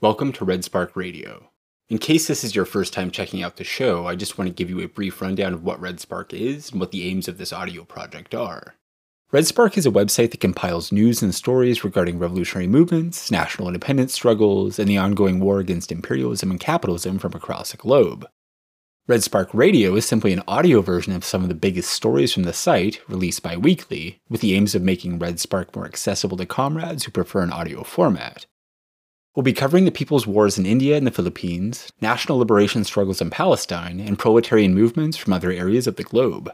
Welcome to Red Spark Radio. In case this is your first time checking out the show, I just want to give you a brief rundown of what Red Spark is and what the aims of this audio project are. Red Spark is a website that compiles news and stories regarding revolutionary movements, national independence struggles, and the ongoing war against imperialism and capitalism from across the globe. Red Spark Radio is simply an audio version of some of the biggest stories from the site, released bi weekly, with the aims of making Red Spark more accessible to comrades who prefer an audio format. We'll be covering the people's wars in India and the Philippines, national liberation struggles in Palestine, and proletarian movements from other areas of the globe.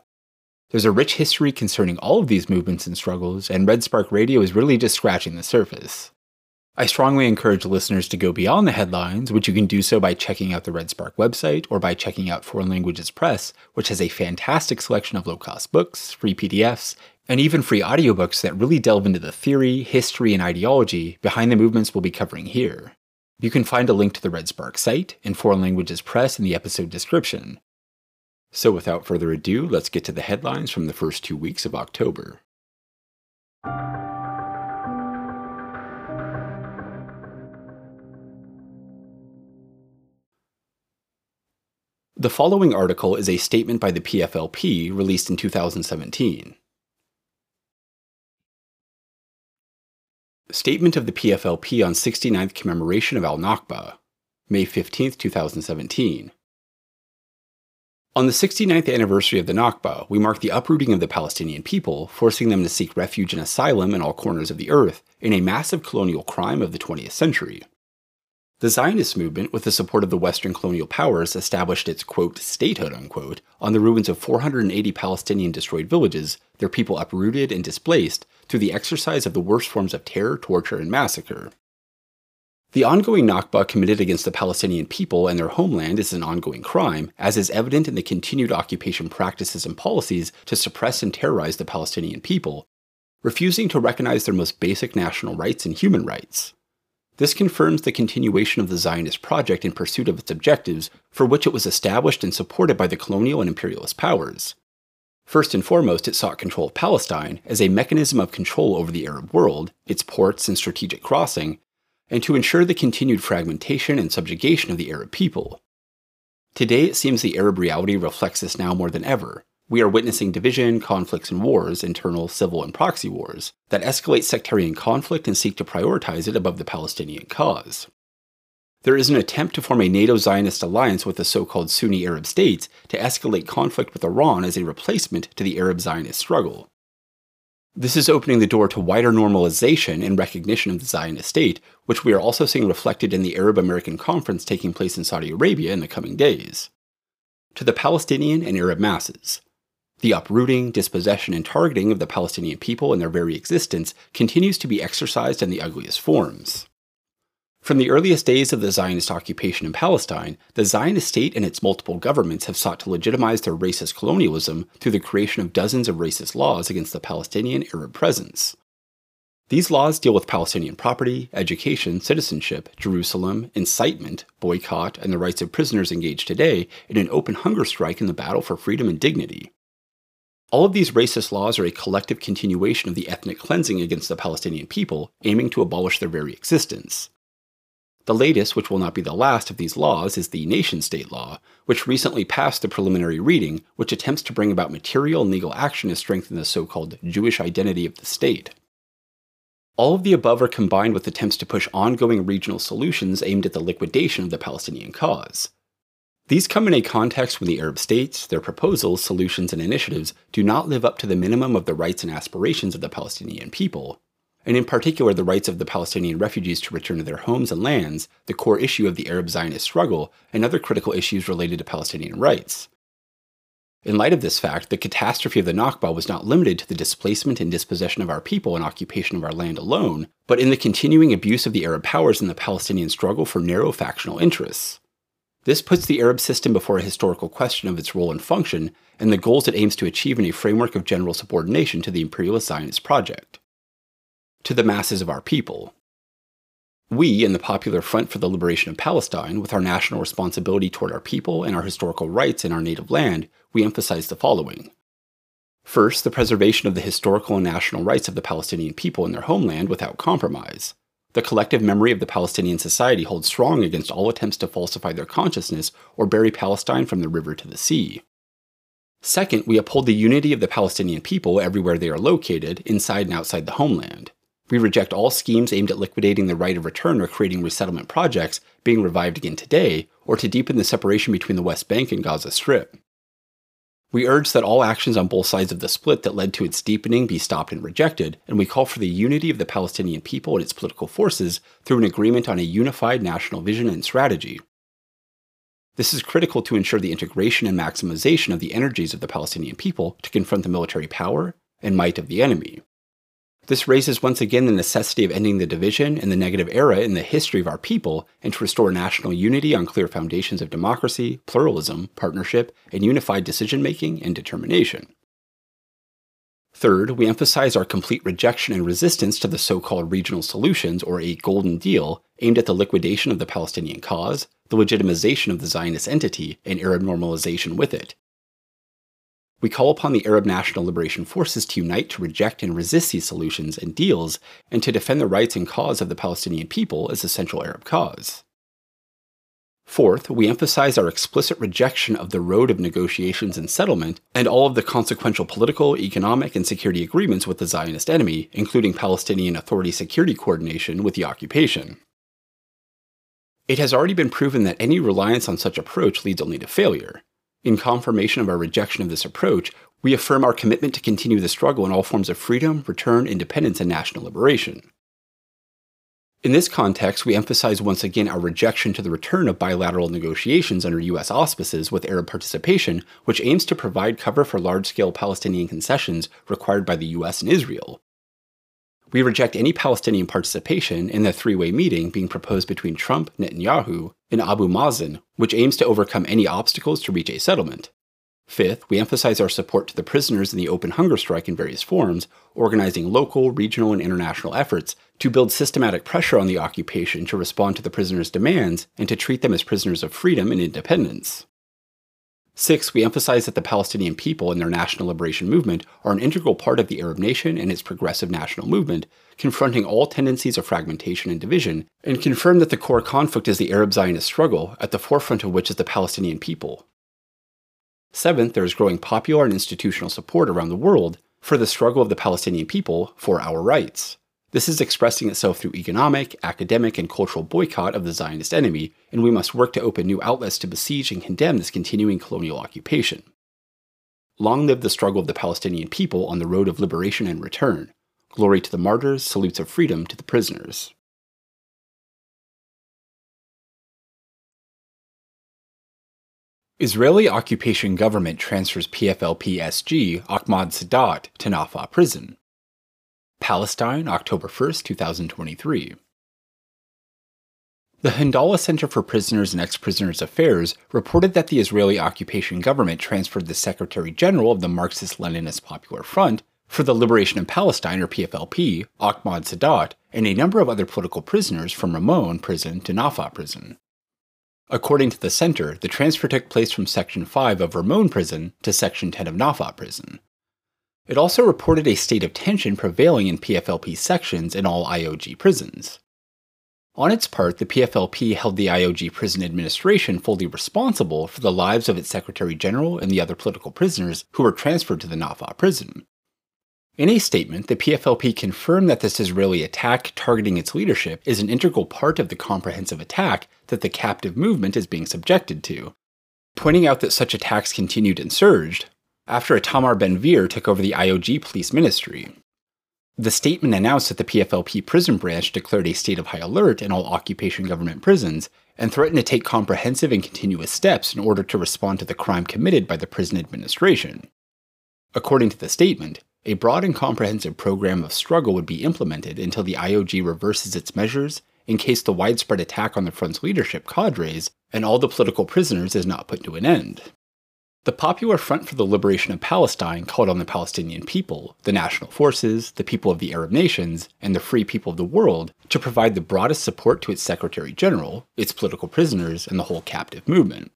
There's a rich history concerning all of these movements and struggles, and Red Spark Radio is really just scratching the surface. I strongly encourage listeners to go beyond the headlines, which you can do so by checking out the Red Spark website or by checking out Foreign Languages Press, which has a fantastic selection of low cost books, free PDFs, and even free audiobooks that really delve into the theory, history, and ideology behind the movements we'll be covering here. You can find a link to the Red Spark site and Foreign Languages Press in the episode description. So, without further ado, let's get to the headlines from the first two weeks of October. The following article is a statement by the PFLP released in 2017. Statement of the PFLP on 69th Commemoration of Al Nakba, May 15, 2017. On the 69th anniversary of the Nakba, we mark the uprooting of the Palestinian people, forcing them to seek refuge and asylum in all corners of the earth in a massive colonial crime of the 20th century. The Zionist movement, with the support of the Western colonial powers, established its quote, statehood unquote, on the ruins of 480 Palestinian destroyed villages, their people uprooted and displaced through the exercise of the worst forms of terror, torture, and massacre. The ongoing Nakba committed against the Palestinian people and their homeland is an ongoing crime, as is evident in the continued occupation practices and policies to suppress and terrorize the Palestinian people, refusing to recognize their most basic national rights and human rights. This confirms the continuation of the Zionist project in pursuit of its objectives, for which it was established and supported by the colonial and imperialist powers. First and foremost, it sought control of Palestine as a mechanism of control over the Arab world, its ports and strategic crossing, and to ensure the continued fragmentation and subjugation of the Arab people. Today, it seems the Arab reality reflects this now more than ever, we are witnessing division, conflicts, and wars, internal, civil, and proxy wars, that escalate sectarian conflict and seek to prioritize it above the Palestinian cause. There is an attempt to form a NATO Zionist alliance with the so called Sunni Arab states to escalate conflict with Iran as a replacement to the Arab Zionist struggle. This is opening the door to wider normalization and recognition of the Zionist state, which we are also seeing reflected in the Arab American conference taking place in Saudi Arabia in the coming days. To the Palestinian and Arab masses, the uprooting, dispossession, and targeting of the Palestinian people and their very existence continues to be exercised in the ugliest forms. From the earliest days of the Zionist occupation in Palestine, the Zionist state and its multiple governments have sought to legitimize their racist colonialism through the creation of dozens of racist laws against the Palestinian Arab presence. These laws deal with Palestinian property, education, citizenship, Jerusalem, incitement, boycott, and the rights of prisoners engaged today in an open hunger strike in the battle for freedom and dignity. All of these racist laws are a collective continuation of the ethnic cleansing against the Palestinian people, aiming to abolish their very existence. The latest, which will not be the last of these laws, is the nation state law, which recently passed the preliminary reading, which attempts to bring about material and legal action to strengthen the so called Jewish identity of the state. All of the above are combined with attempts to push ongoing regional solutions aimed at the liquidation of the Palestinian cause. These come in a context when the Arab states, their proposals, solutions, and initiatives do not live up to the minimum of the rights and aspirations of the Palestinian people, and in particular the rights of the Palestinian refugees to return to their homes and lands, the core issue of the Arab Zionist struggle, and other critical issues related to Palestinian rights. In light of this fact, the catastrophe of the Nakba was not limited to the displacement and dispossession of our people and occupation of our land alone, but in the continuing abuse of the Arab powers in the Palestinian struggle for narrow factional interests. This puts the Arab system before a historical question of its role and function and the goals it aims to achieve in a framework of general subordination to the imperialist Zionist project. To the masses of our people. We, in the Popular Front for the Liberation of Palestine, with our national responsibility toward our people and our historical rights in our native land, we emphasize the following. First, the preservation of the historical and national rights of the Palestinian people in their homeland without compromise. The collective memory of the Palestinian society holds strong against all attempts to falsify their consciousness or bury Palestine from the river to the sea. Second, we uphold the unity of the Palestinian people everywhere they are located, inside and outside the homeland. We reject all schemes aimed at liquidating the right of return or creating resettlement projects being revived again today, or to deepen the separation between the West Bank and Gaza Strip. We urge that all actions on both sides of the split that led to its deepening be stopped and rejected, and we call for the unity of the Palestinian people and its political forces through an agreement on a unified national vision and strategy. This is critical to ensure the integration and maximization of the energies of the Palestinian people to confront the military power and might of the enemy. This raises once again the necessity of ending the division and the negative era in the history of our people and to restore national unity on clear foundations of democracy, pluralism, partnership, and unified decision making and determination. Third, we emphasize our complete rejection and resistance to the so called regional solutions or a Golden Deal aimed at the liquidation of the Palestinian cause, the legitimization of the Zionist entity, and Arab normalization with it, we call upon the Arab National Liberation Forces to unite to reject and resist these solutions and deals, and to defend the rights and cause of the Palestinian people as a central Arab cause. Fourth, we emphasize our explicit rejection of the road of negotiations and settlement and all of the consequential political, economic, and security agreements with the Zionist enemy, including Palestinian Authority security coordination with the occupation. It has already been proven that any reliance on such approach leads only to failure. In confirmation of our rejection of this approach, we affirm our commitment to continue the struggle in all forms of freedom, return, independence, and national liberation. In this context, we emphasize once again our rejection to the return of bilateral negotiations under U.S. auspices with Arab participation, which aims to provide cover for large scale Palestinian concessions required by the U.S. and Israel, we reject any Palestinian participation in the three way meeting being proposed between Trump, Netanyahu, and Abu Mazen, which aims to overcome any obstacles to reach a settlement. Fifth, we emphasize our support to the prisoners in the open hunger strike in various forms, organizing local, regional, and international efforts to build systematic pressure on the occupation to respond to the prisoners' demands and to treat them as prisoners of freedom and independence. Six, we emphasize that the Palestinian people and their national liberation movement are an integral part of the Arab nation and its progressive national movement, confronting all tendencies of fragmentation and division, and confirm that the core conflict is the Arab Zionist struggle, at the forefront of which is the Palestinian people. Seventh, there is growing popular and institutional support around the world for the struggle of the Palestinian people for our rights. This is expressing itself through economic, academic, and cultural boycott of the Zionist enemy, and we must work to open new outlets to besiege and condemn this continuing colonial occupation. Long live the struggle of the Palestinian people on the road of liberation and return. Glory to the martyrs, salutes of freedom to the prisoners. Israeli occupation government transfers PFLP SG Ahmad Sa'adat to Nafha prison. Palestine, October 1, 2023. The Handala Center for Prisoners and Ex Prisoners Affairs reported that the Israeli occupation government transferred the Secretary General of the Marxist Leninist Popular Front for the Liberation of Palestine, or PFLP, Ahmad Sa'adat, and a number of other political prisoners from Ramon prison to Nafha prison. According to the center, the transfer took place from Section 5 of Ramon prison to Section 10 of Nafha prison. It also reported a state of tension prevailing in PFLP sections in all IOG prisons. On its part, the PFLP held the IOG prison administration fully responsible for the lives of its Secretary General and the other political prisoners who were transferred to the Nafha prison. In a statement, the PFLP confirmed that this Israeli attack targeting its leadership is an integral part of the comprehensive attack that the captive movement is being subjected to, pointing out that such attacks continued and surged, after Itamar Ben Gvir took over the IOG police ministry. The statement announced that the PFLP prison branch declared a state of high alert in all occupation government prisons and threatened to take comprehensive and continuous steps in order to respond to the crime committed by the prison administration. According to the statement, a broad and comprehensive program of struggle would be implemented until the IOG reverses its measures in case the widespread attack on the front's leadership cadres and all the political prisoners is not put to an end. The Popular Front for the Liberation of Palestine called on the Palestinian people, the national forces, the people of the Arab nations, and the free people of the world to provide the broadest support to its Secretary General, its political prisoners, and the whole captive movement.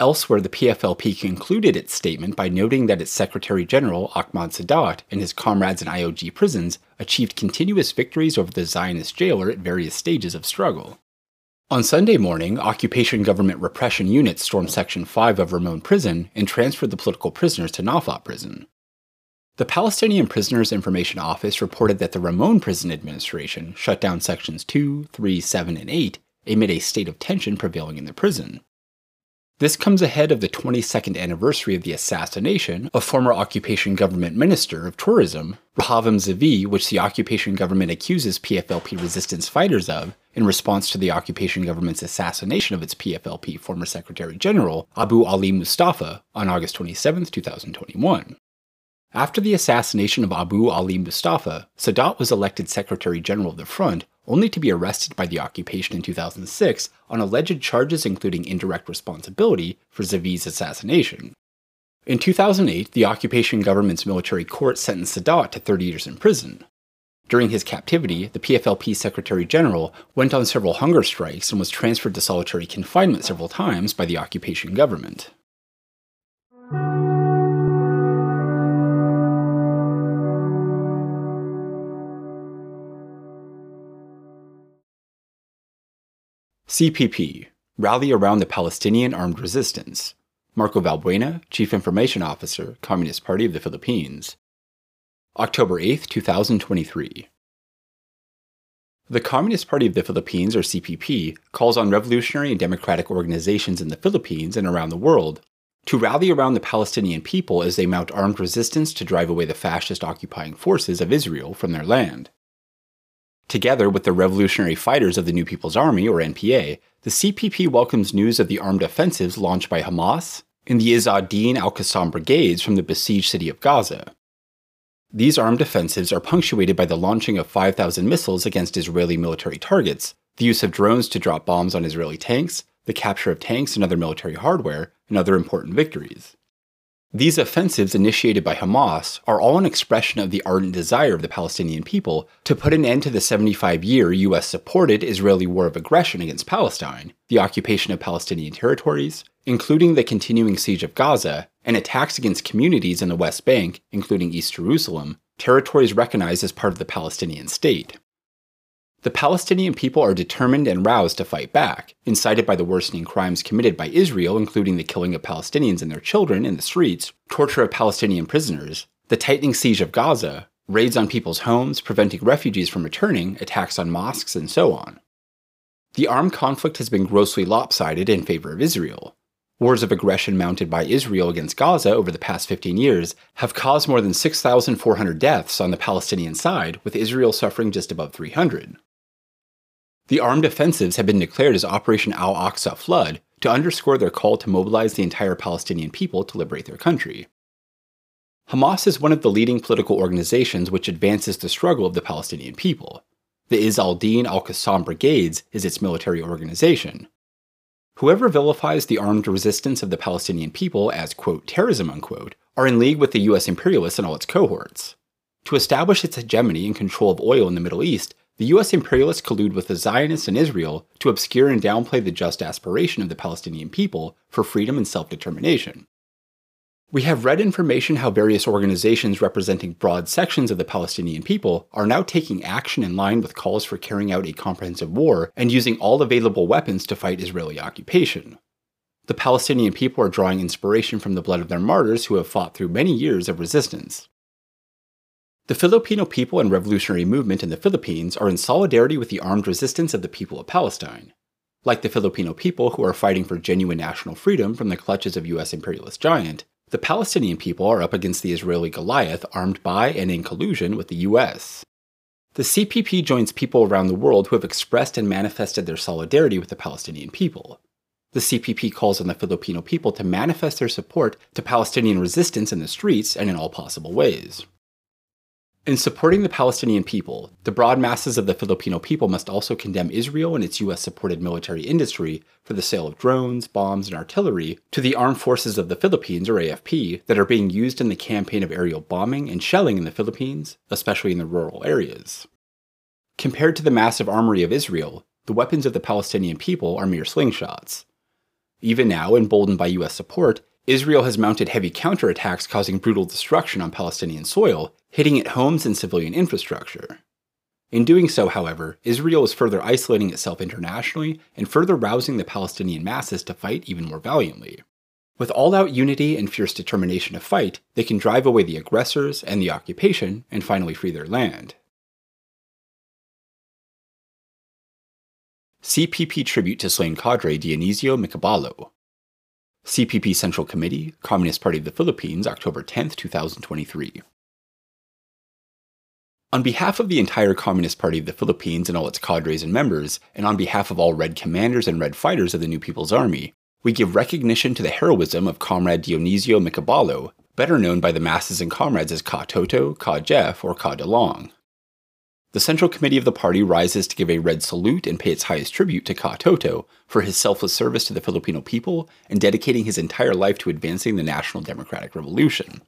Elsewhere, the PFLP concluded its statement by noting that its Secretary General, Ahmad Sa'adat, and his comrades in IOG prisons achieved continuous victories over the Zionist jailer at various stages of struggle. On Sunday morning, occupation government repression units stormed Section 5 of Ramon Prison and transferred the political prisoners to Nafha Prison. The Palestinian Prisoners Information Office reported that the Ramon Prison Administration shut down Sections 2, 3, 7, and 8 amid a state of tension prevailing in the prison. This comes ahead of the 22nd anniversary of the assassination of former occupation government minister of tourism, Rehavam Ze'evi, which the occupation government accuses PFLP resistance fighters of in response to the occupation government's assassination of its PFLP former Secretary General, Abu Ali Mustafa, on August 27, 2021. After the assassination of Abu Ali Mustafa, Sa'adat was elected Secretary General of the Front only to be arrested by the occupation in 2006 on alleged charges including indirect responsibility for Ze'evi's assassination. In 2008, the occupation government's military court sentenced Sa'adat to 30 years in prison. During his captivity, the PFLP Secretary General went on several hunger strikes and was transferred to solitary confinement several times by the occupation government. CPP Rally Around the Palestinian Armed Resistance. Marco Valbuena, Chief Information Officer, Communist Party of the Philippines. October 8, 2023. The Communist Party of the Philippines, or CPP, calls on revolutionary and democratic organizations in the Philippines and around the world to rally around the Palestinian people as they mount armed resistance to drive away the fascist occupying forces of Israel from their land. Together with the Revolutionary Fighters of the New People's Army, or NPA, the CPP welcomes news of the armed offensives launched by Hamas and the Izz ad-Din al-Qassam brigades from the besieged city of Gaza. These armed offensives are punctuated by the launching of 5,000 missiles against Israeli military targets, the use of drones to drop bombs on Israeli tanks, the capture of tanks and other military hardware, and other important victories. These offensives initiated by Hamas are all an expression of the ardent desire of the Palestinian people to put an end to the 75 year US supported Israeli war of aggression against Palestine, the occupation of Palestinian territories, including the continuing siege of Gaza, and attacks against communities in the West Bank, including East Jerusalem, territories recognized as part of the Palestinian state. The Palestinian people are determined and roused to fight back, incited by the worsening crimes committed by Israel, including the killing of Palestinians and their children in the streets, torture of Palestinian prisoners, the tightening siege of Gaza, raids on people's homes, preventing refugees from returning, attacks on mosques, and so on. The armed conflict has been grossly lopsided in favor of Israel. Wars of aggression mounted by Israel against Gaza over the past 15 years have caused more than 6,400 deaths on the Palestinian side, with Israel suffering just above 300. The armed offensives have been declared as Operation Al Aqsa Flood to underscore their call to mobilize the entire Palestinian people to liberate their country. Hamas is one of the leading political organizations which advances the struggle of the Palestinian people. The Izz al-Din al-Qassam Brigades is its military organization. Whoever vilifies the armed resistance of the Palestinian people as, quote, terrorism, unquote, are in league with the US imperialists and all its cohorts. To establish its hegemony and control of oil in the Middle East, the US imperialists collude with the Zionists and Israel to obscure and downplay the just aspiration of the Palestinian people for freedom and self determination. We have read information how various organizations representing broad sections of the Palestinian people are now taking action in line with calls for carrying out a comprehensive war and using all available weapons to fight Israeli occupation. The Palestinian people are drawing inspiration from the blood of their martyrs who have fought through many years of resistance. The Filipino people and revolutionary movement in the Philippines are in solidarity with the armed resistance of the people of Palestine. Like the Filipino people who are fighting for genuine national freedom from the clutches of US imperialist giant, the Palestinian people are up against the Israeli Goliath armed by and in collusion with the US. The CPP joins people around the world who have expressed and manifested their solidarity with the Palestinian people. The CPP calls on the Filipino people to manifest their support to Palestinian resistance in the streets and in all possible ways. In supporting the Palestinian people, the broad masses of the Filipino people must also condemn Israel and its US supported military industry for the sale of drones, bombs, and artillery to the Armed Forces of the Philippines, or AFP, that are being used in the campaign of aerial bombing and shelling in the Philippines, especially in the rural areas. Compared to the massive armory of Israel, the weapons of the Palestinian people are mere slingshots. Even now, emboldened by US support, Israel has mounted heavy counterattacks causing brutal destruction on Palestinian soil, hitting at homes and civilian infrastructure. In doing so, however, Israel is further isolating itself internationally and further rousing the Palestinian masses to fight even more valiantly. With all out unity and fierce determination to fight, they can drive away the aggressors and the occupation and finally free their land. CPP tribute to slain cadre Dionisio Micabalo. CPP Central Committee, Communist Party of the Philippines, October 10, 2023. On behalf of the entire Communist Party of the Philippines and all its cadres and members, and on behalf of all Red commanders and Red fighters of the New People's Army, we give recognition to the heroism of Comrade Dionisio Micabalo, better known by the masses and comrades as Ka Toto, Ka Jeff, or Ka DeLong. The Central Committee of the party rises to give a red salute and pay its highest tribute to Ka Toto for his selfless service to the Filipino people and dedicating his entire life to advancing the National Democratic Revolution.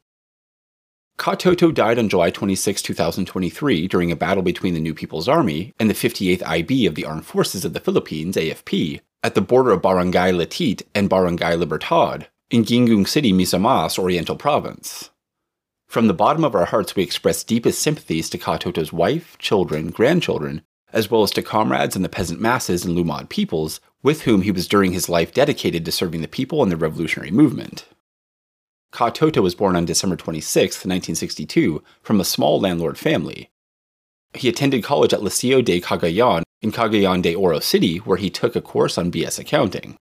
Ka Toto died on July 26, 2023, during a battle between the New People's Army and the 58th IB of the Armed Forces of the Philippines, AFP, at the border of Barangay Latit and Barangay Libertad in Gingoong City, Misamis, Oriental Province. From the bottom of our hearts, we express deepest sympathies to Katoto's wife, children, grandchildren, as well as to comrades and the peasant masses and Lumad peoples with whom he was during his life dedicated to serving the people and the revolutionary movement. Ka Toto was born on December 26, 1962, from a small landlord family. He attended college at Liceo de Cagayan in Cagayan de Oro City, where he took a course on BS accounting.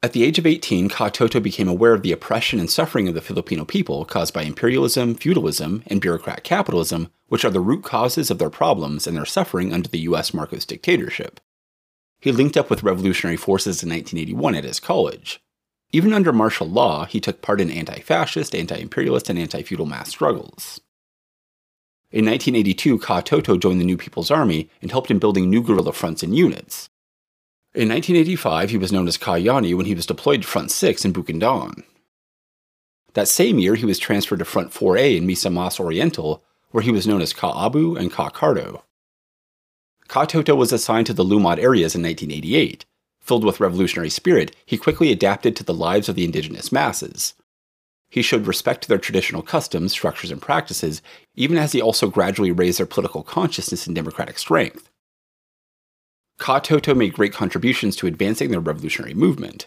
At the age of 18, Ka Toto became aware of the oppression and suffering of the Filipino people caused by imperialism, feudalism, and bureaucrat capitalism, which are the root causes of their problems and their suffering under the US Marcos dictatorship. He linked up with revolutionary forces in 1981 at his college. Even under martial law, he took part in anti fascist, anti imperialist, and anti feudal mass struggles. In 1982, Ka Toto joined the New People's Army and helped in building new guerrilla fronts and units. In 1985, he was known as Ka Yani when he was deployed to Front 6 in Bukidnon. That same year, he was transferred to Front 4A in Misamis Oriental, where he was known as Ka Abu and Ka Cardo. Ka Toto was assigned to the Lumad areas in 1988. Filled with revolutionary spirit, he quickly adapted to the lives of the indigenous masses. He showed respect to their traditional customs, structures, and practices, even as he also gradually raised their political consciousness and democratic strength. Ka Toto made great contributions to advancing the revolutionary movement.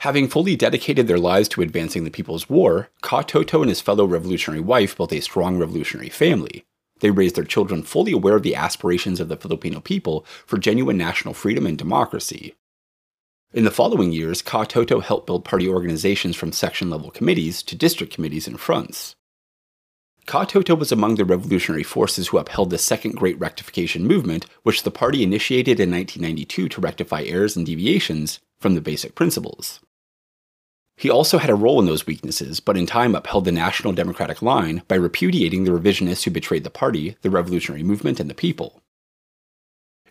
Having fully dedicated their lives to advancing the People's War, Ka Toto and his fellow revolutionary wife built a strong revolutionary family. They raised their children fully aware of the aspirations of the Filipino people for genuine national freedom and democracy. In the following years, Ka Toto helped build party organizations from section level committees to district committees and fronts. Ka Toto was among the revolutionary forces who upheld the Second Great Rectification movement, which the party initiated in 1992 to rectify errors and deviations from the basic principles. He also had a role in those weaknesses, but in time upheld the National Democratic line by repudiating the revisionists who betrayed the party, the revolutionary movement, and the people.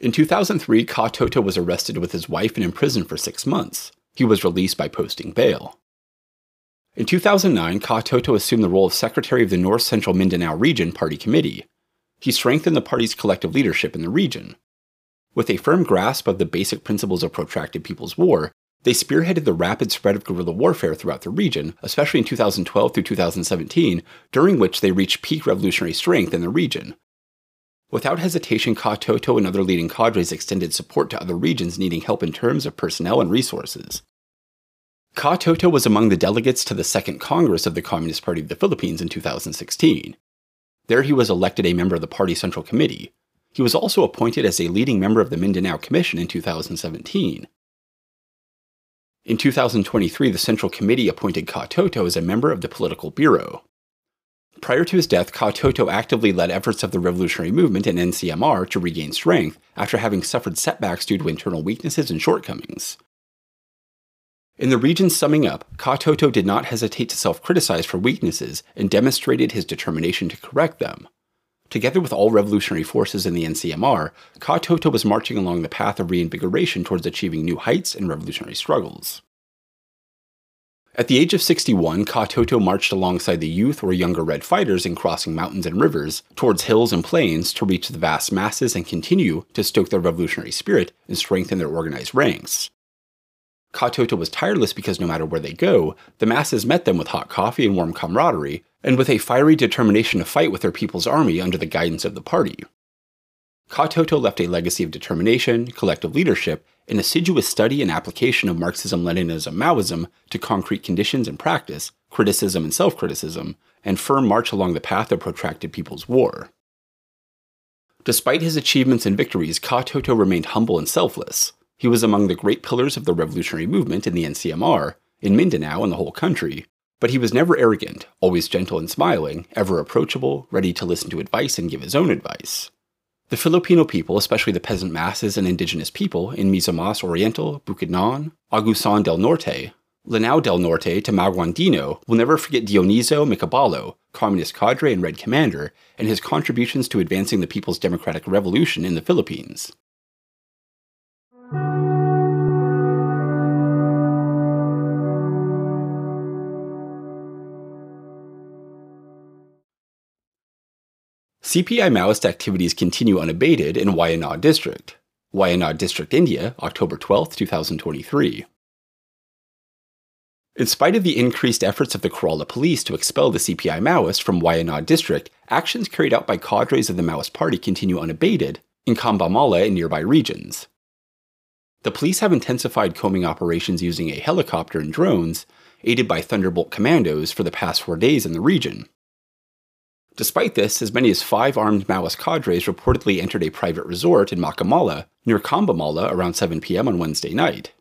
In 2003, Ka Toto was arrested with his wife and imprisoned for six months. He was released by posting bail. In 2009, Ka Toto assumed the role of Secretary of the North Central Mindanao Region Party Committee. He strengthened the party's collective leadership in the region. With a firm grasp of the basic principles of protracted People's War, they spearheaded the rapid spread of guerrilla warfare throughout the region, especially in 2012 through 2017, during which they reached peak revolutionary strength in the region. Without hesitation, Ka Toto and other leading cadres extended support to other regions needing help in terms of personnel and resources. Ka Toto was among the delegates to the Second Congress of the Communist Party of the Philippines in 2016. There he was elected a member of the party Central Committee. He was also appointed as a leading member of the Mindanao Commission in 2017. In 2023, the Central Committee appointed Ka Toto as a member of the Political Bureau. Prior to his death, Ka Toto actively led efforts of the revolutionary movement and NCMR to regain strength after having suffered setbacks due to internal weaknesses and shortcomings. In the region's summing up, Ka Toto did not hesitate to self criticize for weaknesses and demonstrated his determination to correct them. Together with all revolutionary forces in the NCMR, Ka Toto was marching along the path of reinvigoration towards achieving new heights in revolutionary struggles. At the age of 61, Ka Toto marched alongside the youth or younger Red fighters in crossing mountains and rivers towards hills and plains to reach the vast masses and continue to stoke their revolutionary spirit and strengthen their organized ranks. Katoto was tireless because no matter where they go, the masses met them with hot coffee and warm camaraderie, and with a fiery determination to fight with their people's army under the guidance of the party. Katoto left a legacy of determination, collective leadership, and assiduous study and application of Marxism Leninism Maoism to concrete conditions and practice, criticism and self criticism, and firm march along the path of protracted people's war. Despite his achievements and victories, Katoto remained humble and selfless. He was among the great pillars of the revolutionary movement in the NCMR, in Mindanao, and the whole country, but he was never arrogant, always gentle and smiling, ever approachable, ready to listen to advice and give his own advice. The Filipino people, especially the peasant masses and indigenous people in Misamis Oriental, Bukidnon, Agusan del Norte, Lanao del Norte to Maguindanao will never forget Dionisio Micabalo, communist cadre and Red Commander, and his contributions to advancing the People's Democratic Revolution in the Philippines. CPI Maoist activities continue unabated in Wayanad District. Wayanad District, India, October 12, 2023. In spite of the increased efforts of the Kerala police to expel the CPI Maoists from Wayanad district, actions carried out by cadres of the Maoist party continue unabated in Kambamala and nearby regions. The police have intensified combing operations using a helicopter and drones, aided by Thunderbolt commandos, for the past four days in the region. Despite this, as many as five armed Maoist cadres reportedly entered a private resort in Makkimala near Kambamala around 7 p.m. on Wednesday night.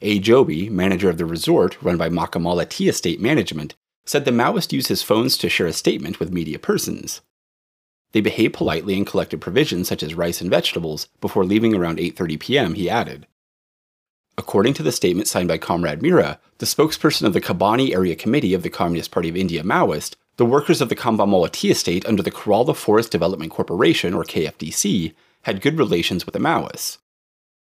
A. Joby, manager of the resort run by Makkimala Tea Estate Management, said the Maoist used his phones to share a statement with media persons. They behaved politely and collected provisions such as rice and vegetables before leaving around 8:30 p.m., he added. According to the statement signed by Comrade Mira, the spokesperson of the Kabani Area Committee of the Communist Party of India Maoist, the workers of the Kambamala Tea Estate under the Kerala Forest Development Corporation, or KFDC, had good relations with the Maoists.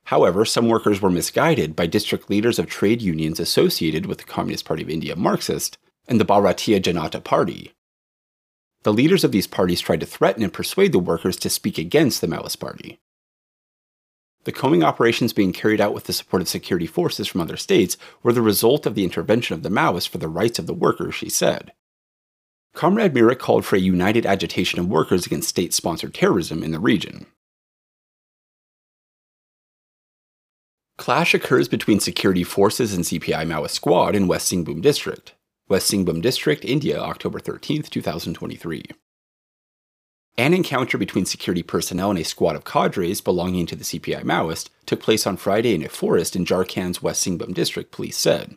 However, some workers were misguided by district leaders of trade unions associated with the Communist Party of India Marxist and the Bharatiya Janata Party. The leaders of these parties tried to threaten and persuade the workers to speak against the Maoist Party. The combing operations being carried out with the support of security forces from other states were the result of the intervention of the Maoists for the rights of the workers, she said. Comrade Mira called for a united agitation of workers against state sponsored terrorism in the region. Clash occurs between security forces and CPI Maoist squad in West Singhbhum District. West Singhbhum District, India, October 13, 2023. An encounter between security personnel and a squad of cadres belonging to the CPI Maoist took place on Friday in a forest in Jharkhand's West Singhbhum District, police said.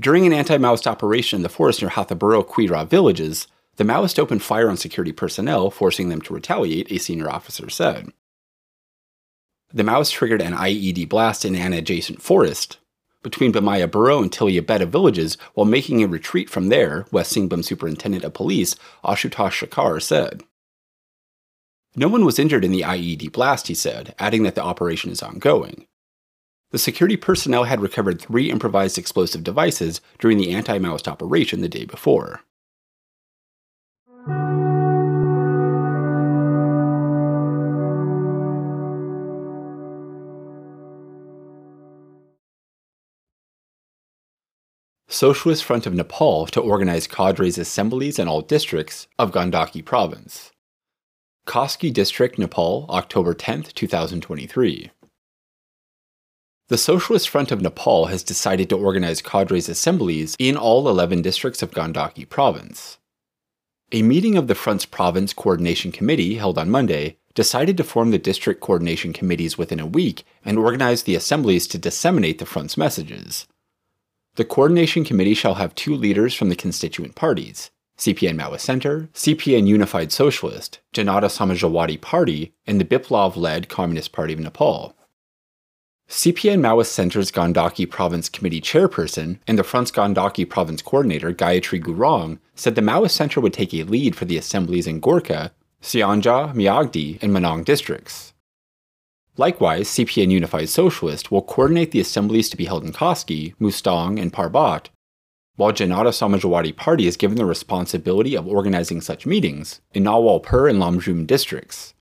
During an anti Maoist operation in the forest near Hathaburo Quira villages, the Maoist opened fire on security personnel, forcing them to retaliate, a senior officer said. The Maoists triggered an IED blast in an adjacent forest between Bamaya Buro and Tilyabeta villages while making a retreat from there, West Singhbhum Superintendent of Police Ashutosh Shekhar said. No one was injured in the IED blast, he said, adding that the operation is ongoing. The security personnel had recovered three improvised explosive devices during the anti Maoist operation the day before. Socialist Front of Nepal to organize cadres assemblies in all districts of Gandaki province. Kaski District, Nepal, October 10, 2023. The Socialist Front of Nepal has decided to organize cadres assemblies in all 11 districts of Gandaki province. A meeting of the Front's Province Coordination Committee held on Monday decided to form the district coordination committees within a week and organize the assemblies to disseminate the Front's messages. The Coordination Committee shall have two leaders from the constituent parties CPN Maoist Center, CPN Unified Socialist, Janata Samajwadi Party, and the Biplav led Communist Party of Nepal. CPN Maoist Center's Gandaki Province Committee chairperson and the Front's Gandaki Province coordinator Gayatri Gurung said the Maoist Center would take a lead for the assemblies in Gorkha, Syangja, Myagdi, and Manang districts. Likewise, CPN Unified Socialist will coordinate the assemblies to be held in Kaski, Mustang, and Parbat, while Janata Samajwadi Party is given the responsibility of organizing such meetings in Nawalpur and Lamjung districts.